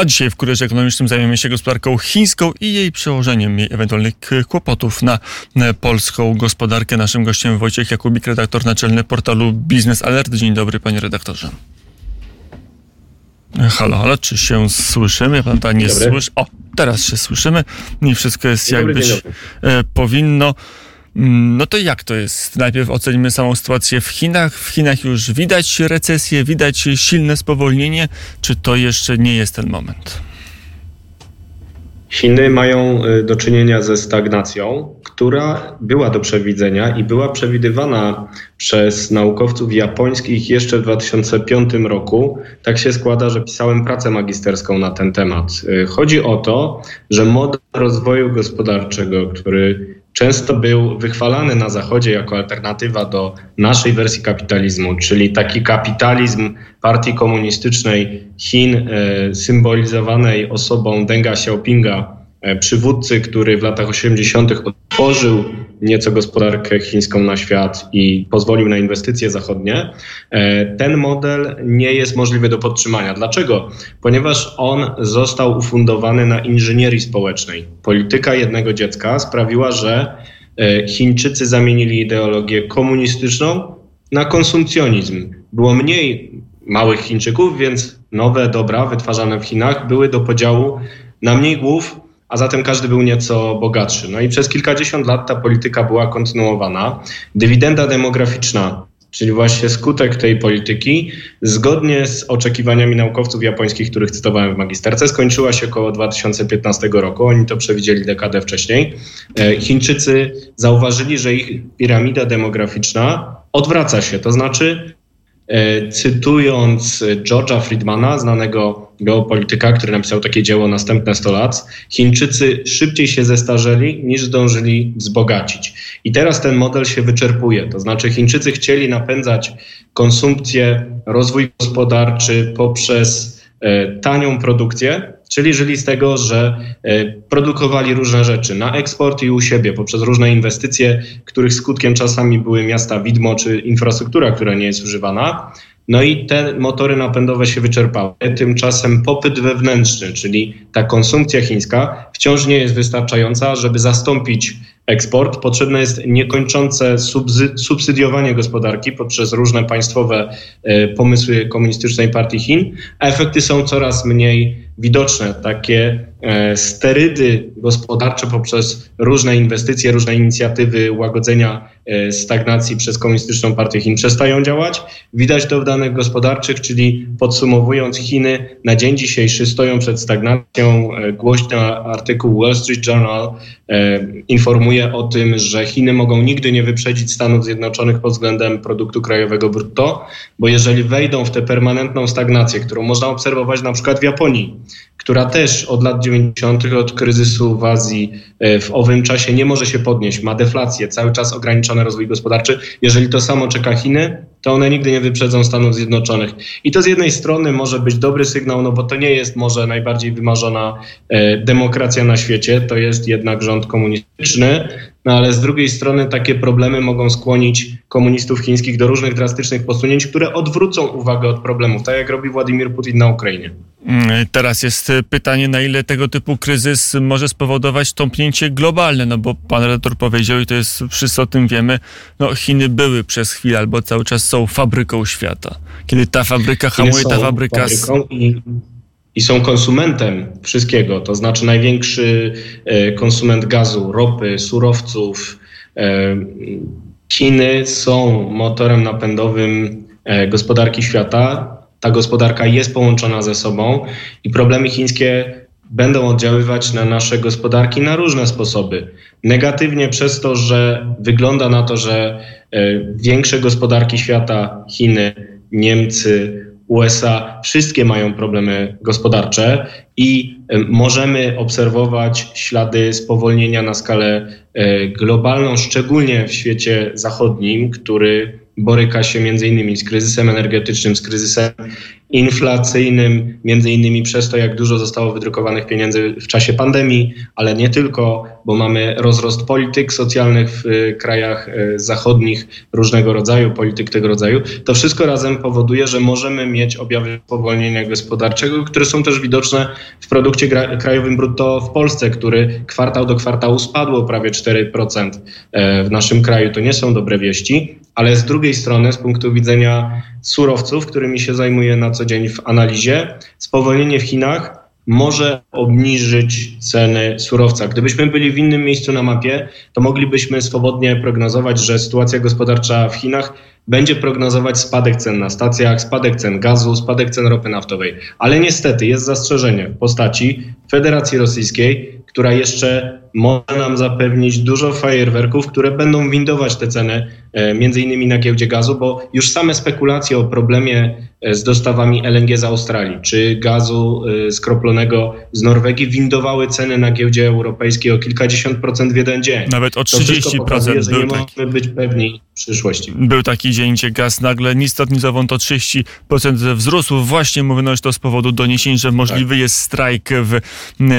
A dzisiaj w Kurierze Ekonomicznym zajmiemy się gospodarką chińską i jej przełożeniem jej ewentualnych kłopotów na polską gospodarkę. Naszym gościem Wojciech Jakubik, redaktor naczelny portalu Biznes Alert. Dzień dobry, panie redaktorze. Halo, halo, czy się słyszymy? Pan ta nie słyszy. O, teraz się słyszymy i wszystko jest dzień jak dobry, być e, powinno. Mm, no to jak to jest? Najpierw ocenimy samą sytuację w Chinach. W Chinach już widać recesję, widać silne spowolnienie. Czy to jeszcze nie jest ten moment? Chiny mają y, do czynienia ze stagnacją, która była do przewidzenia i była przewidywana przez naukowców japońskich jeszcze w 2005 roku. Tak się składa, że pisałem pracę magisterską na ten temat. Y, chodzi o to, że model rozwoju gospodarczego, który często był wychwalany na Zachodzie jako alternatywa do naszej wersji kapitalizmu, czyli taki kapitalizm partii komunistycznej Chin, e, symbolizowanej osobą Denga Xiaopinga, e, przywódcy, który w latach 80. otworzył nieco gospodarkę chińską na świat i pozwolił na inwestycje zachodnie, e, ten model nie jest możliwy do podtrzymania. Dlaczego? Ponieważ on został ufundowany na inżynierii społecznej. Polityka jednego dziecka sprawiła, że e, Chińczycy zamienili ideologię komunistyczną na konsumpcjonizm. Było mniej małych Chińczyków, więc nowe dobra wytwarzane w Chinach były do podziału na mniej głów a zatem każdy był nieco bogatszy. No i przez kilkadziesiąt lat ta polityka była kontynuowana. Dywidenda demograficzna, czyli właśnie skutek tej polityki, zgodnie z oczekiwaniami naukowców japońskich, których cytowałem w magisterce, skończyła się około 2015 roku. Oni to przewidzieli dekadę wcześniej. E, Chińczycy zauważyli, że ich piramida demograficzna odwraca się, to znaczy cytując George'a Friedmana, znanego geopolityka, który napisał takie dzieło Następne 100 lat, Chińczycy szybciej się zestarzeli niż zdążyli wzbogacić. I teraz ten model się wyczerpuje. To znaczy Chińczycy chcieli napędzać konsumpcję, rozwój gospodarczy poprzez e, tanią produkcję, czyli żyli z tego, że e, produkowali różne rzeczy na eksport i u siebie poprzez różne inwestycje, których skutkiem czasami były miasta widmo czy infrastruktura, która nie jest używana. No i te motory napędowe się wyczerpały. Tymczasem popyt wewnętrzny, czyli ta konsumpcja chińska, wciąż nie jest wystarczająca, żeby zastąpić eksport. Potrzebne jest niekończące subsydiowanie gospodarki poprzez różne państwowe e, pomysły komunistycznej partii Chin, a efekty są coraz mniej widoczne. Takie e, sterydy gospodarcze poprzez różne inwestycje, różne inicjatywy łagodzenia e, stagnacji przez Komunistyczną Partię Chin przestają działać. Widać to w danych gospodarczych, czyli podsumowując, Chiny na dzień dzisiejszy stoją przed stagnacją. E, głośny artykuł Wall Street Journal informuje o tym, że Chiny mogą nigdy nie wyprzedzić Stanów Zjednoczonych pod względem produktu krajowego brutto, bo jeżeli wejdą w tę permanentną stagnację, którą można obserwować na przykład w Japonii, która też od lat 90., od kryzysu w Azji w owym czasie nie może się podnieść, ma deflację, cały czas ograniczony rozwój gospodarczy. Jeżeli to samo czeka Chiny, to one nigdy nie wyprzedzą Stanów Zjednoczonych. I to z jednej strony może być dobry sygnał, no bo to nie jest może najbardziej wymarzona e, demokracja na świecie, to jest jednak rząd komunistyczny, no ale z drugiej strony takie problemy mogą skłonić komunistów chińskich do różnych drastycznych posunięć, które odwrócą uwagę od problemów, tak jak robi Władimir Putin na Ukrainie. Mm, teraz jest pytanie, na ile tego typu kryzys może spowodować tąpnięcie globalne, no bo pan redaktor powiedział i to jest, wszyscy o tym wiemy, no Chiny były przez chwilę albo cały czas są fabryką świata. Kiedy ta fabryka hamuje, ta fabryka... I, I są konsumentem wszystkiego, to znaczy największy e, konsument gazu, ropy, surowców. E, Chiny są motorem napędowym e, gospodarki świata ta gospodarka jest połączona ze sobą i problemy chińskie będą oddziaływać na nasze gospodarki na różne sposoby. Negatywnie przez to, że wygląda na to, że e, większe gospodarki świata, Chiny, Niemcy, USA, wszystkie mają problemy gospodarcze i e, możemy obserwować ślady spowolnienia na skalę e, globalną, szczególnie w świecie zachodnim, który boryka się między innymi z kryzysem energetycznym, z kryzysem inflacyjnym, między innymi przez to, jak dużo zostało wydrukowanych pieniędzy w czasie pandemii, ale nie tylko, bo mamy rozrost polityk socjalnych w y, krajach y, zachodnich różnego rodzaju, polityk tego rodzaju. To wszystko razem powoduje, że możemy mieć objawy spowolnienia gospodarczego, które są też widoczne w produkcie krajowym brutto w Polsce, który kwartał do kwartału spadł o prawie 4% e, w naszym kraju. To nie są dobre wieści, ale z drugiej strony, z punktu widzenia surowców, którymi się zajmuję na co dzień w analizie, spowolnienie w Chinach może obniżyć ceny surowca. Gdybyśmy byli w innym miejscu na mapie, to moglibyśmy swobodnie prognozować, że sytuacja gospodarcza w Chinach będzie prognozować spadek cen na stacjach, spadek cen gazu, spadek cen ropy naftowej. Ale niestety jest zastrzeżenie w postaci Federacji Rosyjskiej, która jeszcze może nam zapewnić dużo fajerwerków, które będą windować te ceny, e, między innymi na giełdzie gazu, bo już same spekulacje o problemie z dostawami LNG z Australii czy gazu e, skroplonego z Norwegii windowały ceny na giełdzie europejskiej o kilkadziesiąt procent w jeden dzień. Nawet o 30%. Pokazuje, że nie taki, możemy być pewni przyszłości. Był taki dzień, gdzie gaz nagle ni stąd, ni zowąd o 30% wzrósł. Właśnie mówiono, to z powodu doniesień, że możliwy tak. jest strajk w,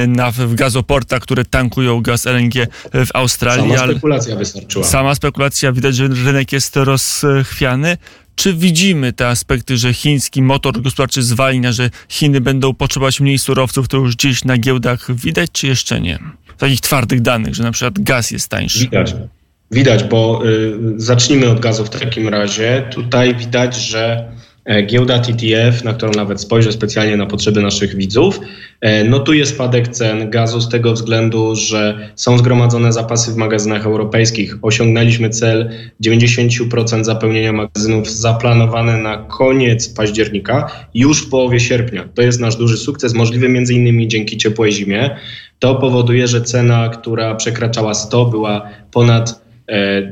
na, w gazoportach, które tankują gaz LNG w Australii. Sama spekulacja wystarczyła. Sama spekulacja, widać, że rynek jest rozchwiany. Czy widzimy te aspekty, że chiński motor gospodarczy zwalnia, że Chiny będą potrzebować mniej surowców, to już gdzieś na giełdach widać, czy jeszcze nie? Takich twardych danych, że na przykład gaz jest tańszy. Widać. Widać, bo y, zacznijmy od gazu w takim razie. Tutaj widać, że giełda TTF, na którą nawet spojrzę specjalnie na potrzeby naszych widzów, e, notuje spadek cen gazu z tego względu, że są zgromadzone zapasy w magazynach europejskich. Osiągnęliśmy cel 90% zapełnienia magazynów zaplanowane na koniec października, już w połowie sierpnia. To jest nasz duży sukces, możliwy innymi dzięki ciepłej zimie. To powoduje, że cena, która przekraczała 100, była ponad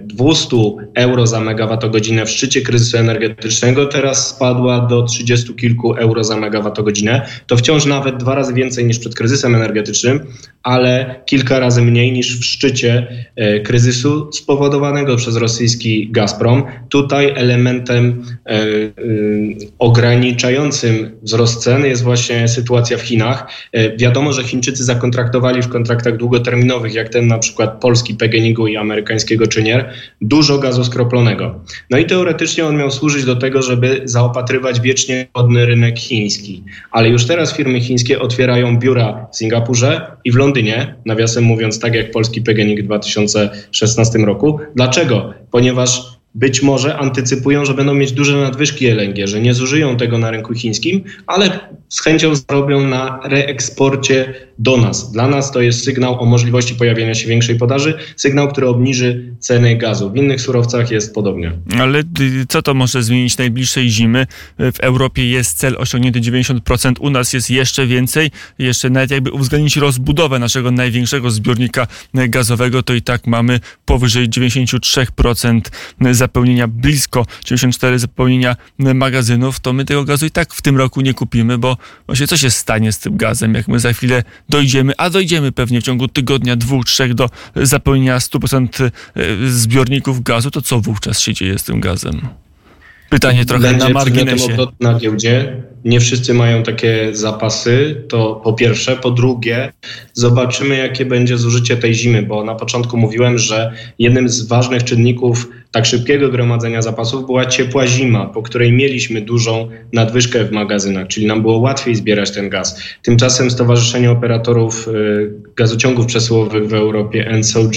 200 euro za megawattogodzinę w szczycie kryzysu energetycznego, teraz spadła do 30 kilku euro za megawattogodzinę. To wciąż nawet dwa razy więcej niż przed kryzysem energetycznym, ale kilka razy mniej niż w szczycie e, kryzysu spowodowanego przez rosyjski Gazprom. Tutaj elementem e, e, ograniczającym wzrost cen jest właśnie sytuacja w Chinach. Wiadomo, że Chińczycy zakontraktowali w kontraktach długoterminowych, jak ten na przykład polski PGNiG i amerykańskiego Dużo gazu skroplonego. No i teoretycznie on miał służyć do tego, żeby zaopatrywać wiecznie wodny rynek chiński. Ale już teraz firmy chińskie otwierają biura w Singapurze i w Londynie, nawiasem mówiąc, tak jak polski PGNiG w 2016 roku. Dlaczego? Ponieważ być może antycypują, że będą mieć duże nadwyżki LNG, że nie zużyją tego na rynku chińskim, ale z chęcią zarobią na reeksporcie do nas. Dla nas to jest sygnał o możliwości pojawienia się większej podaży, sygnał, który obniży ceny gazu. W innych surowcach jest podobnie. Ale co to może zmienić najbliższej zimy? W Europie jest cel osiągnięty 90%, u nas jest jeszcze więcej. Jeszcze nawet jakby uwzględnić rozbudowę naszego największego zbiornika gazowego, to i tak mamy powyżej 93% zapełnienia, blisko 94% zapełnienia magazynów, to my tego gazu i tak w tym roku nie kupimy, bo właśnie co się stanie z tym gazem, jak my za chwilę dojdziemy, a dojdziemy pewnie w ciągu tygodnia, dwóch, trzech do zapełnienia 100% e, zbiorników gazu, to co wówczas się dzieje z tym gazem? Pytanie trochę Będzie na marginesie. na giełdzie. Nie wszyscy mają takie zapasy, to po pierwsze. Po drugie, zobaczymy, jakie będzie zużycie tej zimy, bo na początku mówiłem, że jednym z ważnych czynników tak szybkiego gromadzenia zapasów była ciepła zima, po której mieliśmy dużą nadwyżkę w magazynach, czyli nam było łatwiej zbierać ten gaz. Tymczasem Stowarzyszenie Operatorów y, Gazociągów Przesyłowych w Europie, NSOG,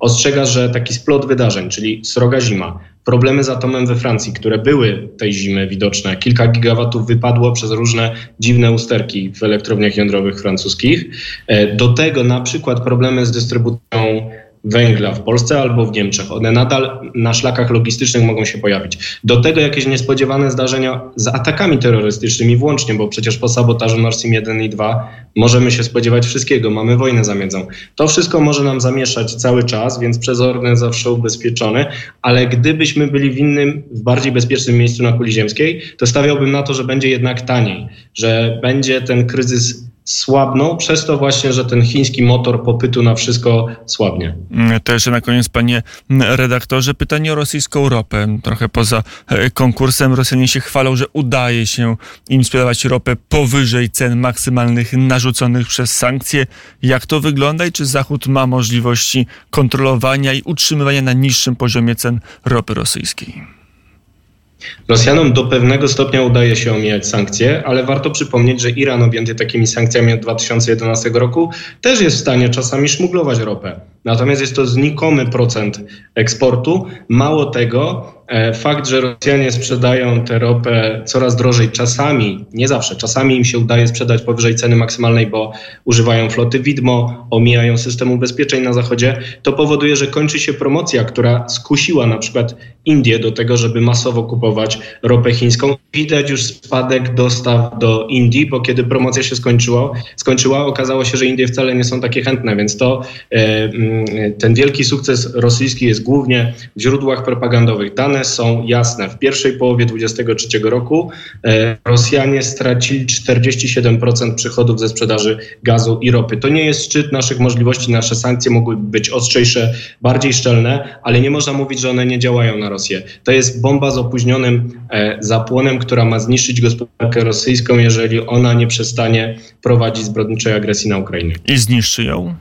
ostrzega, że taki splot wydarzeń, czyli sroga zima, problemy z atomem we Francji, które były tej zimy widoczne, kilka gigawatów wypadło przez różne dziwne usterki w elektrowniach jądrowych francuskich. E, do tego na przykład problemy z dystrybucją węgla w Polsce albo w Niemczech. One nadal na szlakach logistycznych mogą się pojawić. Do tego jakieś niespodziewane zdarzenia z atakami terrorystycznymi włącznie, bo przecież po sabotażu Nord Stream 1 i 2 możemy się spodziewać wszystkiego. Mamy wojnę za miedzą. To wszystko może nam zamieszać cały czas, więc przezorny zawsze ubezpieczony, ale gdybyśmy byli w innym, w bardziej bezpiecznym miejscu na kuli ziemskiej, to stawiałbym na to, że będzie jednak taniej, że będzie ten kryzys słabną, przez to właśnie, że ten chiński motor popytu na wszystko słabnie. Mm, jeszcze na koniec, panie redaktorze, pytanie o rosyjską ropę. Trochę poza e, konkursem Rosjanie się chwalą, że udaje się im sprzedawać ropę powyżej cen maksymalnych narzuconych przez sankcje. Jak to wygląda i czy Zachód ma możliwości kontrolowania i utrzymywania na niższym poziomie cen ropy rosyjskiej? Rosjanom do pewnego stopnia udaje się omijać sankcje, ale warto przypomnieć, że Iran objęty takimi sankcjami od 2011 roku też jest w stanie czasami szmuglować ropę. Natomiast jest to znikomy procent eksportu. Mało tego, e, fakt, że Rosjanie sprzedają tę ropę coraz drożej, czasami, nie zawsze, czasami im się udaje sprzedać powyżej ceny maksymalnej, bo używają floty widmo, omijają system ubezpieczeń na zachodzie, to powoduje, że kończy się promocja, która skusiła na przykład Indię do tego, żeby masowo kupować ropę chińską. Widać już spadek dostaw do Indii, bo kiedy promocja się skończyła, skończyła okazało się, że Indie wcale nie są takie chętne, więc to e, ten wielki sukces rosyjski jest głównie w źródłach propagandowych. Dane są jasne. W pierwszej połowie 2023 roku e, Rosjanie stracili 47% przychodów ze sprzedaży gazu i ropy. To nie jest szczyt naszych możliwości. Nasze sankcje mogłyby być ostrzejsze, bardziej szczelne, ale nie można mówić, że one nie działają na Rosję. To jest bomba z opóźnionym e, zapłonem, która ma zniszczyć gospodarkę rosyjską, jeżeli ona nie przestanie prowadzić zbrodniczej agresji na Ukrainę. I zniszczy ją?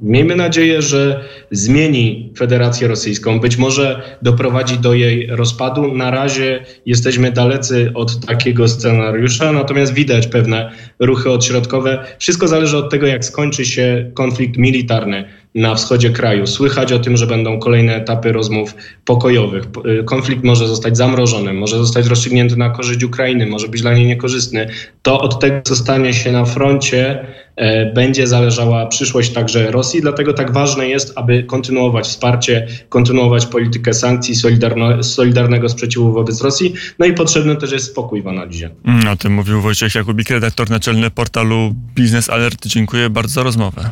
Miejmy nadzieję, że zmieni Federację Rosyjską, być może doprowadzi do jej rozpadu. Na razie jesteśmy dalecy od takiego scenariusza, natomiast widać pewne ruchy odśrodkowe. Wszystko zależy od tego, jak skończy się konflikt militarny na wschodzie kraju. Słychać o tym, że będą kolejne etapy rozmów pokojowych. Y, konflikt może zostać zamrożony, może zostać rozstrzygnięty na korzyść Ukrainy, może być dla niej niekorzystny. To od tego, co stanie się na froncie, e, będzie zależała przyszłość także Rosji. Dlatego tak ważne jest, aby kontynuować wsparcie, kontynuować politykę sankcji, solidarnego sprzeciwu wobec Rosji. No i potrzebny też jest spokój w analizie. Mm, o tym mówił Wojciech Jakubik, redaktor naczelny portalu Biznes Alert. Dziękuję bardzo za rozmowę.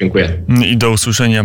Dziękuję. I do usłyszenia.